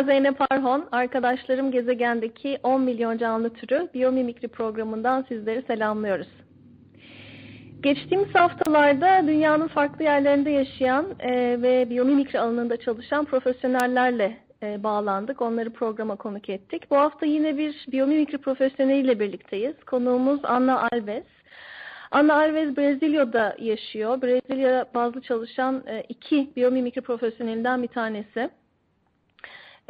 ben Zeynep Arhon. Arkadaşlarım gezegendeki 10 milyon canlı türü biyomimikri programından sizleri selamlıyoruz. Geçtiğimiz haftalarda dünyanın farklı yerlerinde yaşayan e, ve biyomimikri alanında çalışan profesyonellerle e, bağlandık. Onları programa konuk ettik. Bu hafta yine bir biyomimikri profesyoneliyle birlikteyiz. Konuğumuz Anna Alves. Anna Alves Brezilya'da yaşıyor. Brezilya bazlı çalışan e, iki biyomimikri profesyonelinden bir tanesi.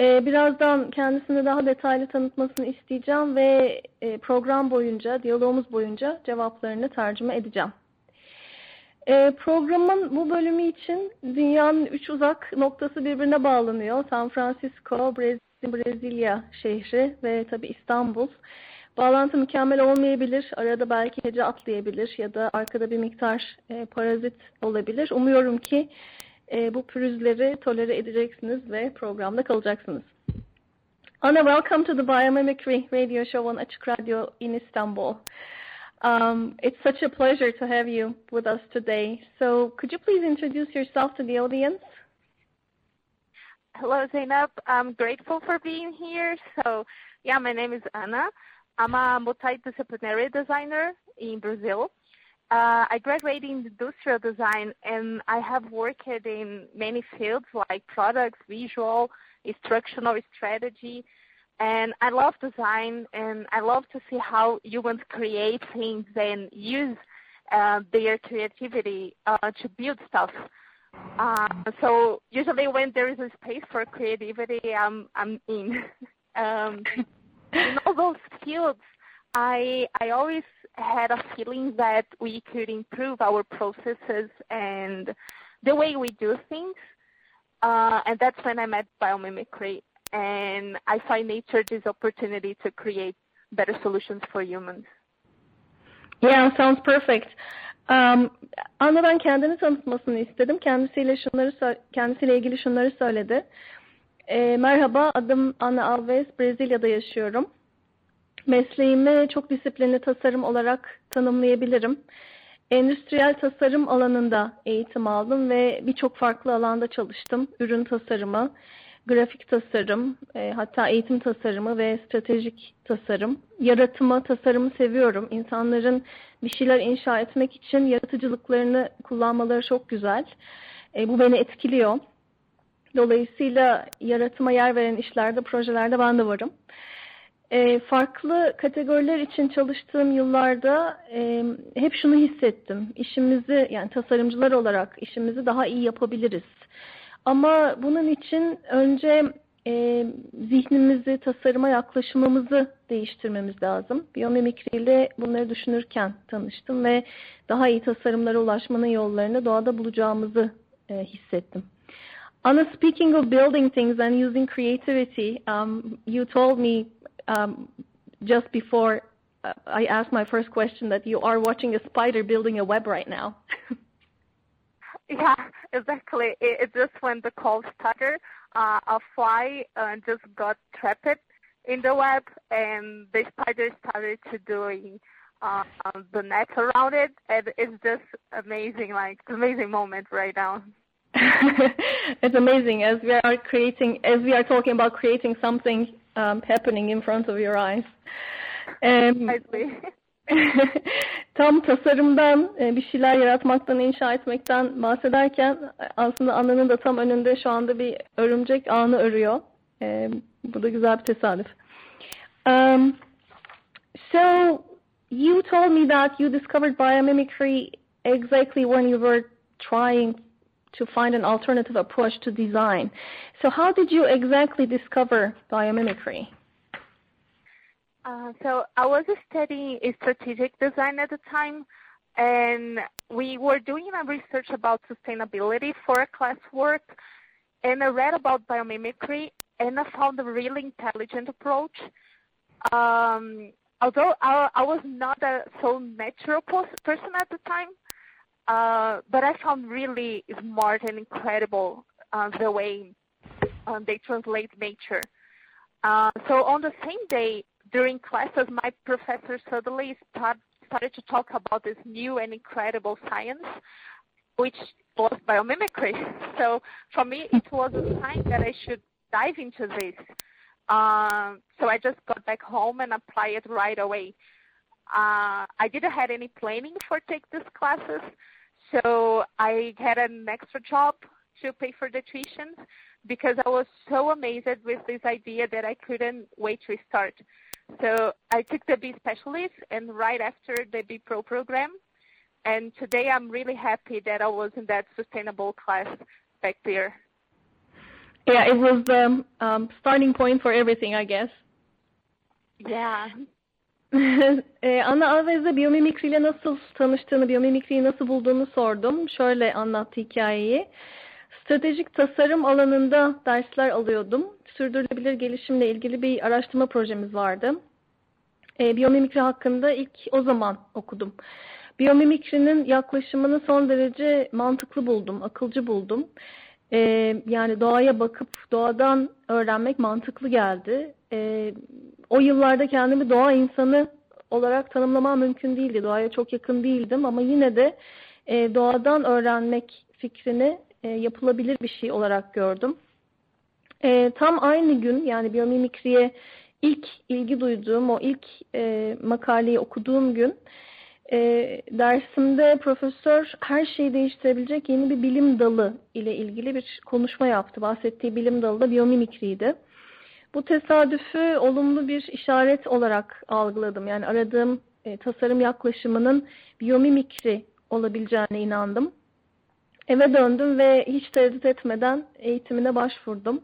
Ee, birazdan kendisini daha detaylı tanıtmasını isteyeceğim ve e, program boyunca, diyalogumuz boyunca cevaplarını tercüme edeceğim. Ee, programın bu bölümü için dünyanın üç uzak noktası birbirine bağlanıyor. San Francisco, Brezilya şehri ve tabi İstanbul. Bağlantı mükemmel olmayabilir. Arada belki hece atlayabilir ya da arkada bir miktar e, parazit olabilir. Umuyorum ki e, bu pürüzleri tolere edeceksiniz ve programda kalacaksınız. Anna, welcome to the Biomimicry Radio Show on Açık Radyo in Istanbul. Um, it's such a pleasure to have you with us today. So could you please introduce yourself to the audience? Hello, Zainab. I'm grateful for being here. So, yeah, my name is Anna. I'm a multidisciplinary designer in Brazil. Uh, I graduated in industrial design and I have worked in many fields like products, visual, instructional strategy. And I love design and I love to see how humans create things and use uh, their creativity uh, to build stuff. Uh, so usually when there is a space for creativity, I'm, I'm in. um, in all those fields, I, I always had a feeling that we could improve our processes and the way we do things. Uh, and that's when I met biomimicry. And I find nature this opportunity to create better solutions for humans. Yeah, sounds perfect. Um, Anna'dan kendini tanıtmasını istedim. Kendisiyle şunları kendisiyle ilgili şunları söyledi. E, merhaba, adım Anna Alves, Brezilya'da yaşıyorum. Mesleğimi çok disiplinli tasarım olarak tanımlayabilirim. Endüstriyel tasarım alanında eğitim aldım ve birçok farklı alanda çalıştım. Ürün tasarımı, grafik tasarım, e, hatta eğitim tasarımı ve stratejik tasarım. Yaratımı, tasarımı seviyorum. İnsanların bir şeyler inşa etmek için yaratıcılıklarını kullanmaları çok güzel. E, bu beni etkiliyor. Dolayısıyla yaratıma yer veren işlerde, projelerde ben de varım. E, farklı kategoriler için çalıştığım yıllarda e, hep şunu hissettim. İşimizi yani tasarımcılar olarak işimizi daha iyi yapabiliriz. Ama bunun için önce e, zihnimizi, tasarıma yaklaşımımızı değiştirmemiz lazım. Biyomimikri ile bunları düşünürken tanıştım ve daha iyi tasarımlara ulaşmanın yollarını doğada bulacağımızı e, hissettim. Anna, speaking of building things and using creativity, um, you told me um, just before uh, I asked my first question that you are watching a spider building a web right now. yeah, exactly. It, it just when the call started, uh, a fly uh, just got trapped in the web, and the spider started to doing uh, the net around it, and it's just amazing, like amazing moment right now. it's amazing as we are creating, as we are talking about creating something um, happening in front of your eyes. Um, tam tasarımdan, bir şeyler yaratmaktan, inşa etmekten bahsederken aslında Anna'nın da tam önünde şu anda bir örümcek ağını örüyor. Bu da güzel bir tesadüf. Um, so, you told me that you discovered biomimicry exactly when you were trying to find an alternative approach to design. So how did you exactly discover biomimicry? Uh, so I was studying strategic design at the time, and we were doing a research about sustainability for a classwork, and I read about biomimicry, and I found a really intelligent approach. Um, although I, I, was not a so natural person at the time, uh, but I found really smart and incredible uh, the way um, they translate nature. Uh, so on the same day during classes, my professor suddenly start, started to talk about this new and incredible science, which was biomimicry. So for me, it was a sign that I should dive into this. Um, so I just got back home and applied it right away. Uh, I didn't have any planning for take these classes, so I had an extra job to pay for the tuition because I was so amazed with this idea that I couldn't wait to start. So I took the B specialist and right after the B Pro program. And today I'm really happy that I was in that sustainable class back there. Yeah, it was the um, starting point for everything, I guess. Yeah. ee, Anna Alves'e biyomimikriyle nasıl tanıştığını, biyomimikriyi nasıl bulduğunu sordum. Şöyle anlattı hikayeyi. Stratejik tasarım alanında dersler alıyordum. Sürdürülebilir gelişimle ilgili bir araştırma projemiz vardı. E, biyomimikri hakkında ilk o zaman okudum. Biyomimikrinin yaklaşımını son derece mantıklı buldum, akılcı buldum. E, yani doğaya bakıp doğadan öğrenmek mantıklı geldi. E, o yıllarda kendimi doğa insanı olarak tanımlamam mümkün değildi. Doğaya çok yakın değildim ama yine de e, doğadan öğrenmek fikrini e, yapılabilir bir şey olarak gördüm. E, tam aynı gün yani biyomimikriye ilk ilgi duyduğum, o ilk e, makaleyi okuduğum gün e, dersimde profesör her şeyi değiştirebilecek yeni bir bilim dalı ile ilgili bir konuşma yaptı. Bahsettiği bilim dalı da biyomimikriydi. Bu tesadüfü olumlu bir işaret olarak algıladım. Yani aradığım e, tasarım yaklaşımının biyomimikri olabileceğine inandım. Eve döndüm ve hiç tereddüt etmeden eğitimine başvurdum.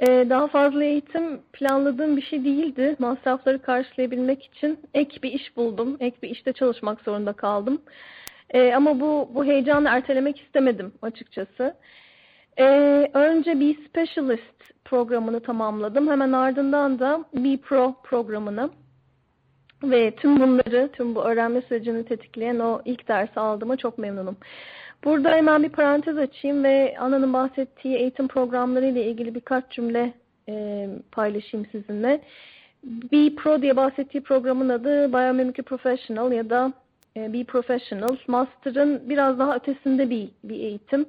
Ee, daha fazla eğitim planladığım bir şey değildi. Masrafları karşılayabilmek için ek bir iş buldum. Ek bir işte çalışmak zorunda kaldım. Ee, ama bu, bu heyecanı ertelemek istemedim açıkçası. Ee, önce bir specialist programını tamamladım. Hemen ardından da B Pro programını ve tüm bunları, tüm bu öğrenme sürecini tetikleyen o ilk dersi aldığıma çok memnunum. Burada hemen bir parantez açayım ve Ana'nın bahsettiği eğitim programları ile ilgili birkaç cümle e, paylaşayım sizinle. B Pro diye bahsettiği programın adı Biomimicry Professional ya da e, B Professional. Master'ın biraz daha ötesinde bir, bir eğitim.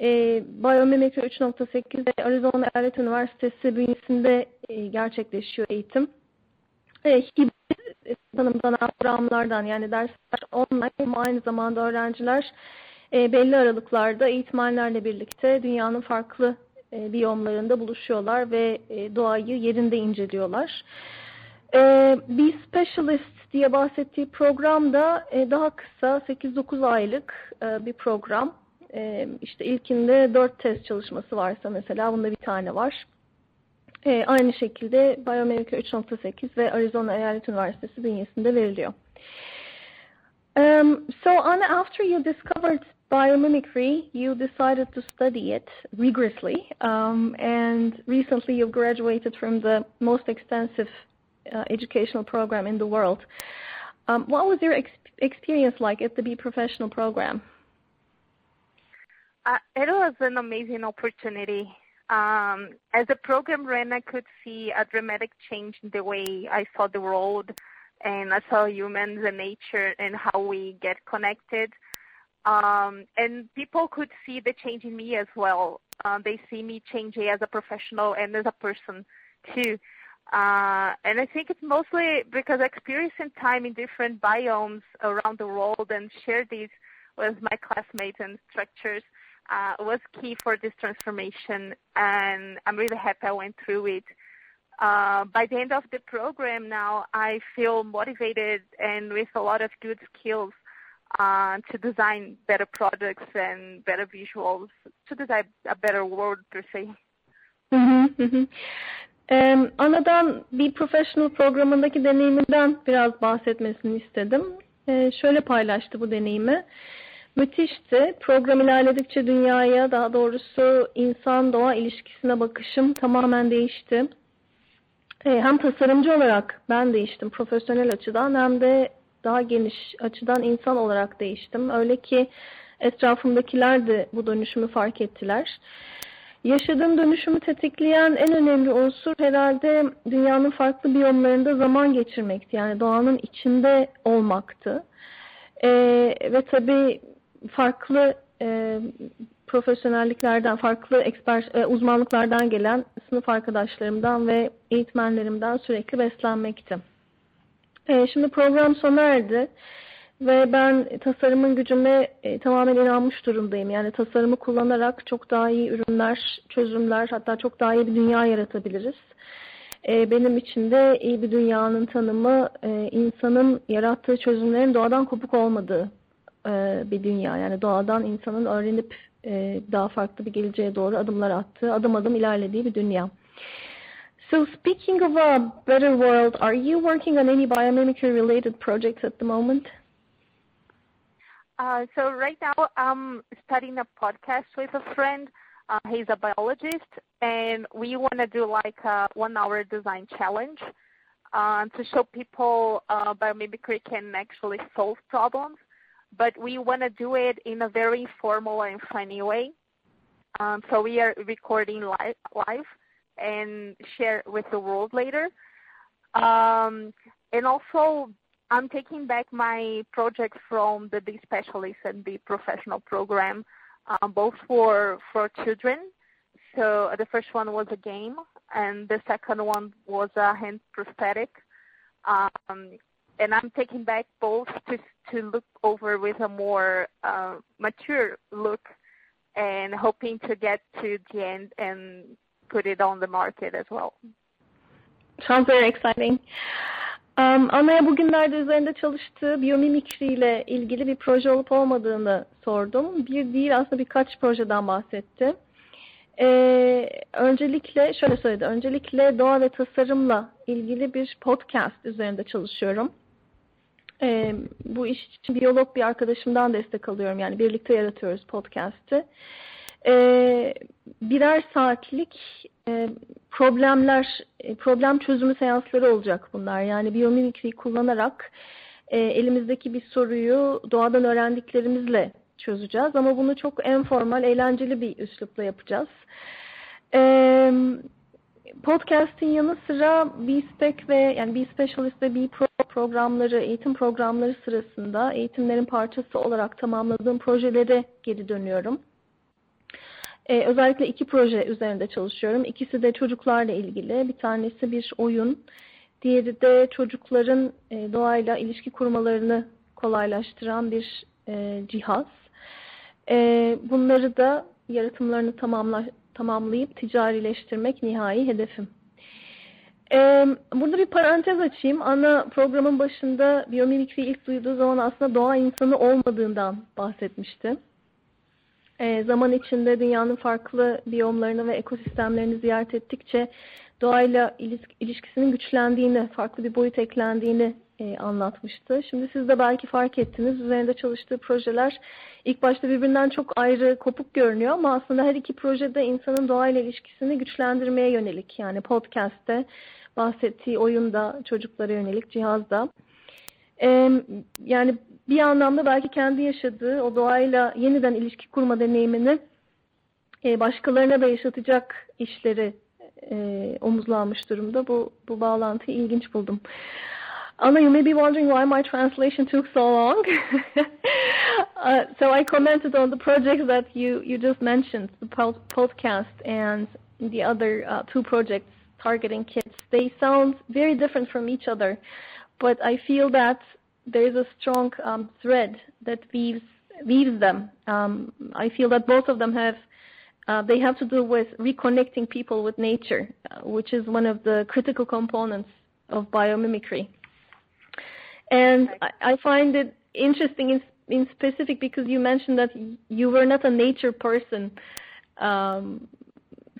E, Biomimicry 3.8 ve Arizona Eyalet Üniversitesi bünyesinde e, gerçekleşiyor eğitim. E, hibrit tanımlanan programlardan yani dersler online ama aynı zamanda öğrenciler e, belli aralıklarda eğitmenlerle birlikte dünyanın farklı e, biyomlarında buluşuyorlar ve e, doğayı yerinde inceliyorlar. E, bir Specialist diye bahsettiği program da e, daha kısa 8-9 aylık e, bir program. E, işte ilkinde 4 test çalışması varsa mesela bunda bir tane var. E, aynı şekilde Biomedica 3.8 ve Arizona Eyalet Üniversitesi bünyesinde veriliyor. Um, so Anna, after you discovered biomimicry, you decided to study it rigorously, um, and recently you graduated from the most extensive uh, educational program in the world. Um, what was your ex experience like at the Be Professional program? Uh, it was an amazing opportunity. Um, as the program ran, I could see a dramatic change in the way I saw the world, and I saw humans and nature and how we get connected. Um, and people could see the change in me as well. Uh, they see me changing as a professional and as a person too. Uh, and I think it's mostly because experiencing time in different biomes around the world and share these with my classmates and structures uh, was key for this transformation. And I'm really happy I went through it. Uh, by the end of the program now, I feel motivated and with a lot of good skills uh, to design better products and better visuals, to design a better world per se. Hı hı hı. Ee, anadan bir professional programındaki deneyiminden biraz bahsetmesini istedim. Ee, şöyle paylaştı bu deneyimi. Müthişti. Program ilerledikçe dünyaya, daha doğrusu insan-doğa ilişkisine bakışım tamamen değişti. Ee, hem tasarımcı olarak ben değiştim profesyonel açıdan hem de daha geniş açıdan insan olarak değiştim. Öyle ki etrafımdakiler de bu dönüşümü fark ettiler. Yaşadığım dönüşümü tetikleyen en önemli unsur herhalde dünyanın farklı biyomlarında zaman geçirmekti. Yani doğanın içinde olmaktı. Ee, ve tabii farklı e, profesyonelliklerden, farklı eksper, e, uzmanlıklardan gelen sınıf arkadaşlarımdan ve eğitmenlerimden sürekli beslenmekti. E, şimdi program sona erdi ve ben tasarımın gücüne e, tamamen inanmış durumdayım. Yani tasarımı kullanarak çok daha iyi ürünler, çözümler, hatta çok daha iyi bir dünya yaratabiliriz. E, benim için de iyi bir dünyanın tanımı e, insanın yarattığı çözümlerin doğadan kopuk olmadığı bir dünya. Yani doğadan insanın öğrenip daha farklı bir geleceğe doğru adımlar attığı, adım adım ilerlediği bir dünya. So speaking of a better world, are you working on any biomimicry related projects at the moment? Uh, so right now I'm studying a podcast with a friend. Uh, he's a biologist, and we want to do like a one-hour design challenge uh, to show people uh, biomimicry can actually solve problems. But we want to do it in a very formal and funny way. Um, so we are recording live, live and share with the world later. Um, and also I'm taking back my project from the Be Specialist and Be Professional program, um, both for for children. So the first one was a game, and the second one was a hand prosthetic. Um, and I'm taking back both to to look over with a more uh, mature look, and hoping to get to the end and put it on the market as well. Sounds very exciting. Um, Ana'ya bugünlerde üzerinde çalıştığı biyomimikri ile ilgili bir proje olup olmadığını sordum. Bir değil aslında birkaç projeden bahsetti. Ee, öncelikle şöyle söyledi. Öncelikle doğa ve tasarımla ilgili bir podcast üzerinde çalışıyorum. Ee, bu iş için biyolog bir arkadaşımdan destek alıyorum. Yani birlikte yaratıyoruz podcast'ı. Ee, birer saatlik e, problemler, e, problem çözümü seansları olacak bunlar. Yani biyomimikriyi kullanarak e, elimizdeki bir soruyu doğadan öğrendiklerimizle çözeceğiz. Ama bunu çok informal, eğlenceli bir üslupla yapacağız. E, podcast'in yanı sıra B-Spec ve yani B-Specialist ve B-Pro programları, eğitim programları sırasında eğitimlerin parçası olarak tamamladığım projelere geri dönüyorum. Ee, özellikle iki proje üzerinde çalışıyorum. İkisi de çocuklarla ilgili. Bir tanesi bir oyun. Diğeri de çocukların e, doğayla ilişki kurmalarını kolaylaştıran bir e, cihaz. E, bunları da yaratımlarını tamamla, tamamlayıp ticarileştirmek nihai hedefim. Burada bir parantez açayım. Ana programın başında biyomimikri ilk duyduğu zaman aslında doğa insanı olmadığından bahsetmişti. Zaman içinde dünyanın farklı biyomlarını ve ekosistemlerini ziyaret ettikçe doğayla ilişkisinin güçlendiğini, farklı bir boyut eklendiğini e, anlatmıştı. Şimdi siz de belki fark ettiniz. Üzerinde çalıştığı projeler ilk başta birbirinden çok ayrı, kopuk görünüyor ama aslında her iki projede insanın doğayla ilişkisini güçlendirmeye yönelik. Yani podcast'te bahsettiği oyunda çocuklara yönelik cihazda. Ee, yani bir anlamda belki kendi yaşadığı o doğayla yeniden ilişki kurma deneyimini e, başkalarına da yaşatacak işleri e, omuzlanmış durumda. Bu, bu bağlantıyı ilginç buldum. Anna, you may be wondering why my translation took so long. uh, so I commented on the projects that you, you just mentioned, the podcast and the other uh, two projects targeting kids. They sound very different from each other, but I feel that there is a strong um, thread that weaves weaves them. Um, I feel that both of them have uh, they have to do with reconnecting people with nature, uh, which is one of the critical components of biomimicry. And I, I find it interesting in, in specific because you mentioned that you were not a nature person. Um,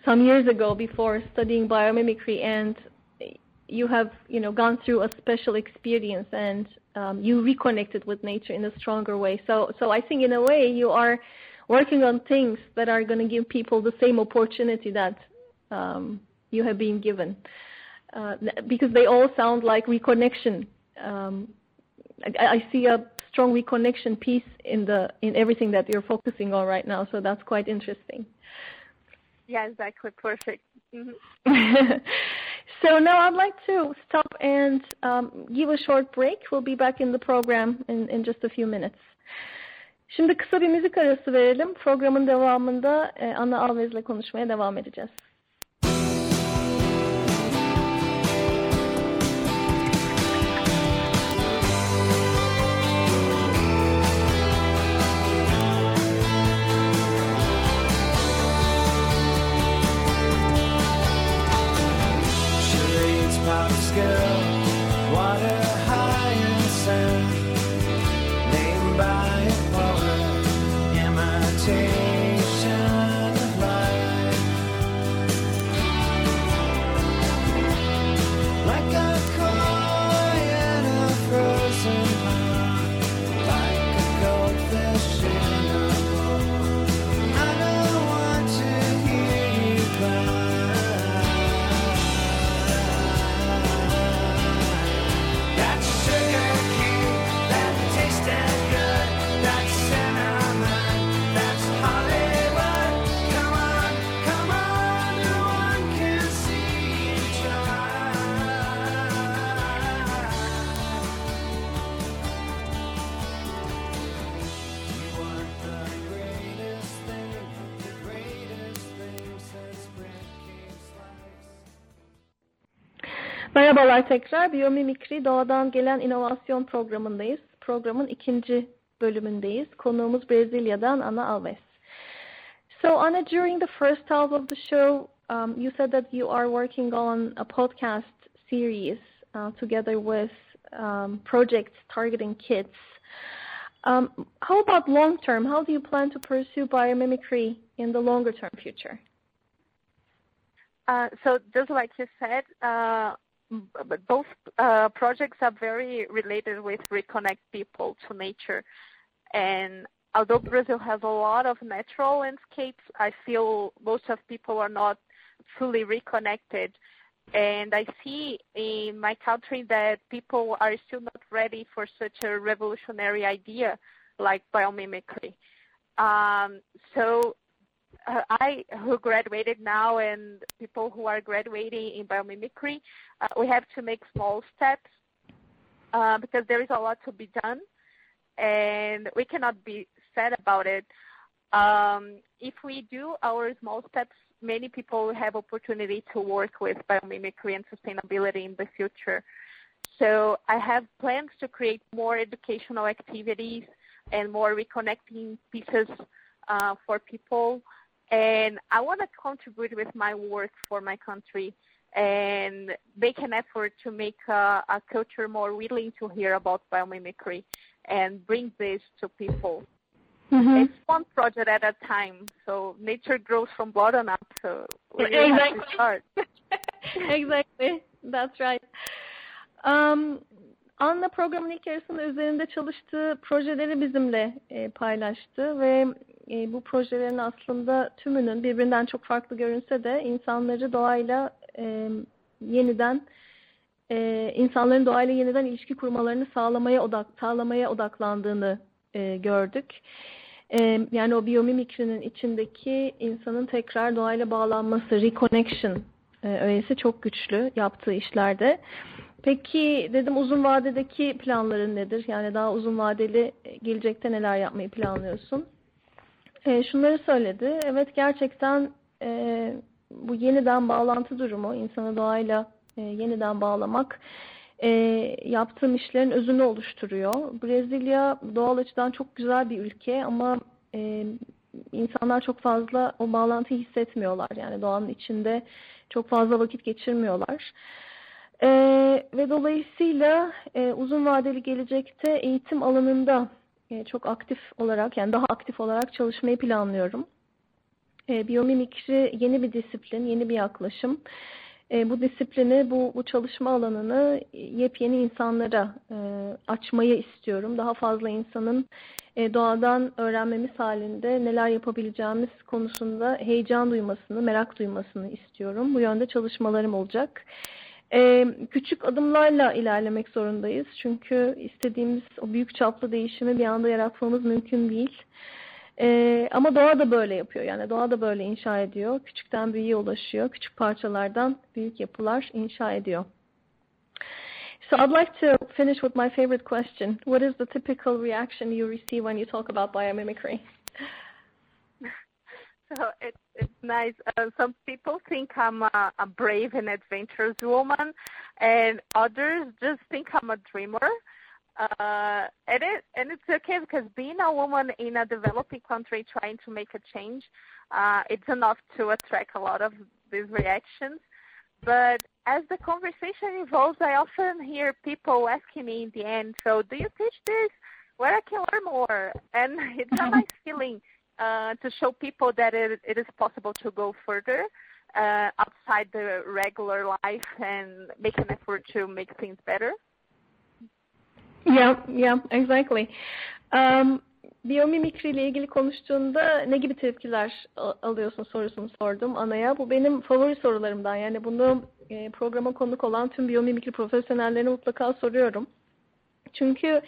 some years ago before studying biomimicry and you have you know gone through a special experience and um, you reconnected with nature in a stronger way so so i think in a way you are working on things that are going to give people the same opportunity that um, you have been given uh, because they all sound like reconnection um, I, I see a strong reconnection piece in the in everything that you're focusing on right now so that's quite interesting yeah exactly perfect mm-hmm. so now I'd like to stop and um, give a short break. We'll be back in the program in, in just a few minutes. Şimdi kısa bir müzik arası verelim. Programın devamında e, Anna Alvez'le konuşmaya devam edeceğiz. Merhabalar tekrar. Biyomimikri Doğadan Gelen İnovasyon programındayız. Programın ikinci bölümündeyiz. Konuğumuz Brezilya'dan Ana Alves. So Anna, during the first half of the show, um, you said that you are working on a podcast series uh, together with um, projects targeting kids. Um, how about long term? How do you plan to pursue biomimicry in the longer term future? Uh, so just like you said, uh, both uh, projects are very related with reconnect people to nature. And although Brazil has a lot of natural landscapes, I feel most of people are not fully reconnected. And I see in my country that people are still not ready for such a revolutionary idea like biomimicry. Um, so I who graduated now and people who are graduating in biomimicry, uh, we have to make small steps uh, because there is a lot to be done, and we cannot be sad about it. Um, if we do our small steps, many people will have opportunity to work with biomimicry and sustainability in the future. So I have plans to create more educational activities and more reconnecting pieces uh, for people and I want to contribute with my work for my country and make an effort to make a, a culture more willing to hear about biomimicry and bring this to people. Mm-hmm. It's one project at a time. So nature grows from bottom up. So exactly. have to start. exactly. That's right. Um, Anna programın ilk üzerinde çalıştığı projeleri bizimle e, paylaştı ve e, bu projelerin aslında tümünün birbirinden çok farklı görünse de insanları doğayla e, yeniden e, insanların doğayla yeniden ilişki kurmalarını sağlamaya odak sağlamaya odaklandığını e, gördük. E, yani o biyomimikrinin içindeki insanın tekrar doğayla bağlanması, reconnection e, öğesi çok güçlü yaptığı işlerde. Peki dedim uzun vadedeki planların nedir? Yani daha uzun vadeli gelecekte neler yapmayı planlıyorsun? E, şunları söyledi. Evet gerçekten e, bu yeniden bağlantı durumu, insanı doğayla e, yeniden bağlamak e, yaptığım işlerin özünü oluşturuyor. Brezilya doğal açıdan çok güzel bir ülke ama e, insanlar çok fazla o bağlantıyı hissetmiyorlar. Yani doğanın içinde çok fazla vakit geçirmiyorlar. E, ve dolayısıyla e, uzun vadeli gelecekte eğitim alanında e, çok aktif olarak yani daha aktif olarak çalışmayı planlıyorum. E, biyomimikri yeni bir disiplin, yeni bir yaklaşım. E, bu disiplini, bu, bu çalışma alanını yepyeni insanlara e, açmayı istiyorum. Daha fazla insanın e, doğadan öğrenmemiz halinde neler yapabileceğimiz konusunda heyecan duymasını, merak duymasını istiyorum. Bu yönde çalışmalarım olacak. E, küçük adımlarla ilerlemek zorundayız. Çünkü istediğimiz o büyük çaplı değişimi bir anda yaratmamız mümkün değil. Ee, ama doğa da böyle yapıyor. Yani doğa da böyle inşa ediyor. Küçükten büyüğe ulaşıyor. Küçük parçalardan büyük yapılar inşa ediyor. So I'd like to finish with my favorite question. What is the typical reaction you receive when you talk about biomimicry? So it, it's nice. Uh, some people think I'm a, a brave and adventurous woman, and others just think I'm a dreamer. Uh, and it and it's okay because being a woman in a developing country trying to make a change, uh, it's enough to attract a lot of these reactions. But as the conversation evolves, I often hear people asking me in the end, "So do you teach this? Where I can learn more?" And it's a nice feeling uh, to show people that it, it is possible to go further uh, outside the regular life and make an effort to make things better. Yeah, yeah, exactly. Um, biyomimikri ile ilgili konuştuğunda ne gibi tepkiler alıyorsun sorusunu sordum Ana'ya. Bu benim favori sorularımdan. Yani bunu e, programa konuk olan tüm biyomimikri profesyonellerine mutlaka soruyorum. Çünkü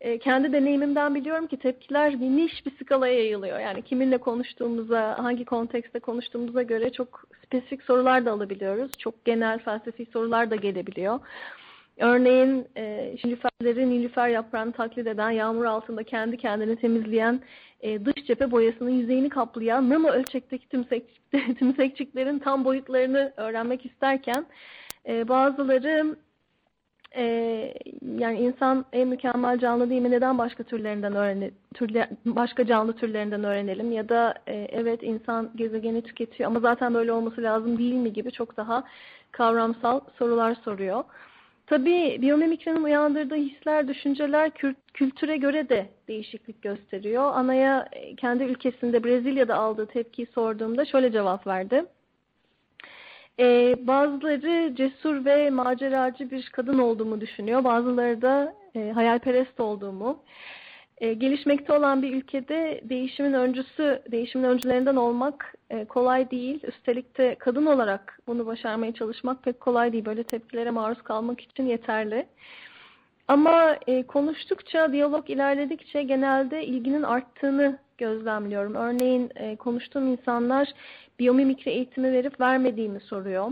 e, kendi deneyimimden biliyorum ki tepkiler geniş bir skalaya yayılıyor. Yani kiminle konuştuğumuza, hangi kontekste konuştuğumuza göre çok spesifik sorular da alabiliyoruz. Çok genel felsefi sorular da gelebiliyor. Örneğin e, nilüferleri nilüfer yaprağını taklit eden, yağmur altında kendi kendini temizleyen, e, dış cephe boyasının yüzeyini kaplayan nano ölçekteki tümsek, tümsekçiklerin tam boyutlarını öğrenmek isterken e, bazıları e, yani insan en mükemmel canlı değil mi? Neden başka türlerinden öğrenelim? Türle, başka canlı türlerinden öğrenelim ya da e, evet insan gezegeni tüketiyor ama zaten böyle olması lazım değil mi gibi çok daha kavramsal sorular soruyor. Tabii biyomimikrinin uyandırdığı hisler, düşünceler kültüre göre de değişiklik gösteriyor. Anaya e, kendi ülkesinde Brezilya'da aldığı tepkiyi sorduğumda şöyle cevap verdi. Ee, bazıları cesur ve maceracı bir kadın olduğumu düşünüyor. Bazıları da e, hayalperest olduğumu. E, gelişmekte olan bir ülkede değişimin öncüsü, değişimin öncülerinden olmak e, kolay değil. Üstelik de kadın olarak bunu başarmaya çalışmak pek kolay değil. Böyle tepkilere maruz kalmak için yeterli. Ama e, konuştukça, diyalog ilerledikçe genelde ilginin arttığını gözlemliyorum. Örneğin e, konuştuğum insanlar biyomimikri eğitimi verip vermediğimi soruyor.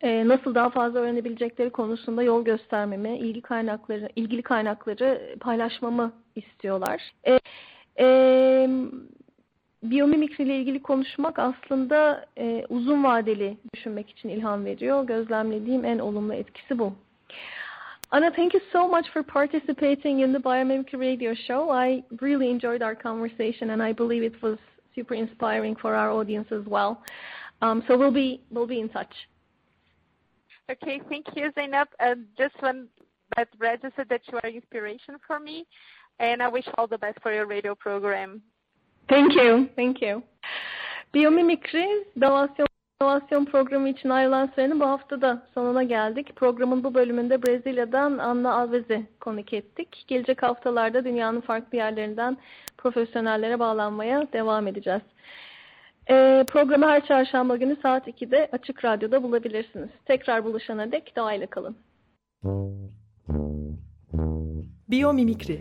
E, nasıl daha fazla öğrenebilecekleri konusunda yol göstermemi, ilgi kaynakları, ilgili kaynakları paylaşmamı istiyorlar. E, e, biyomimikri ile ilgili konuşmak aslında e, uzun vadeli düşünmek için ilham veriyor. Gözlemlediğim en olumlu etkisi bu. Anna, thank you so much for participating in the Biomimicry Radio Show. I really enjoyed our conversation, and I believe it was super inspiring for our audience as well. Um, so we'll be we'll be in touch. Okay, thank you, Zainab. Uh, just one that registered that you are inspiration for me, and I wish all the best for your radio program. Thank you, thank you. Biyomimikri, davasyon, davasyon programı için ayrılan sürenin bu hafta da sonuna geldik. Programın bu bölümünde Brezilya'dan Anna Alves'i konuk ettik. Gelecek haftalarda dünyanın farklı yerlerinden profesyonellere bağlanmaya devam edeceğiz. E, programı her çarşamba günü saat 2'de Açık Radyo'da bulabilirsiniz. Tekrar buluşana dek doğayla kalın. Biyomimikri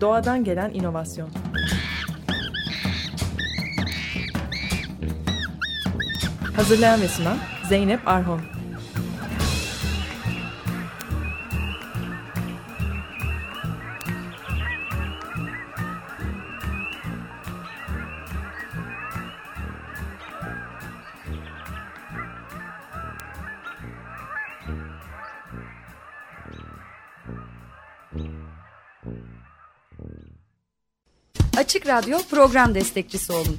Doğadan gelen inovasyon Hazırlayan ve sunan Zeynep Arhon Açık Radyo program destekçisi olun.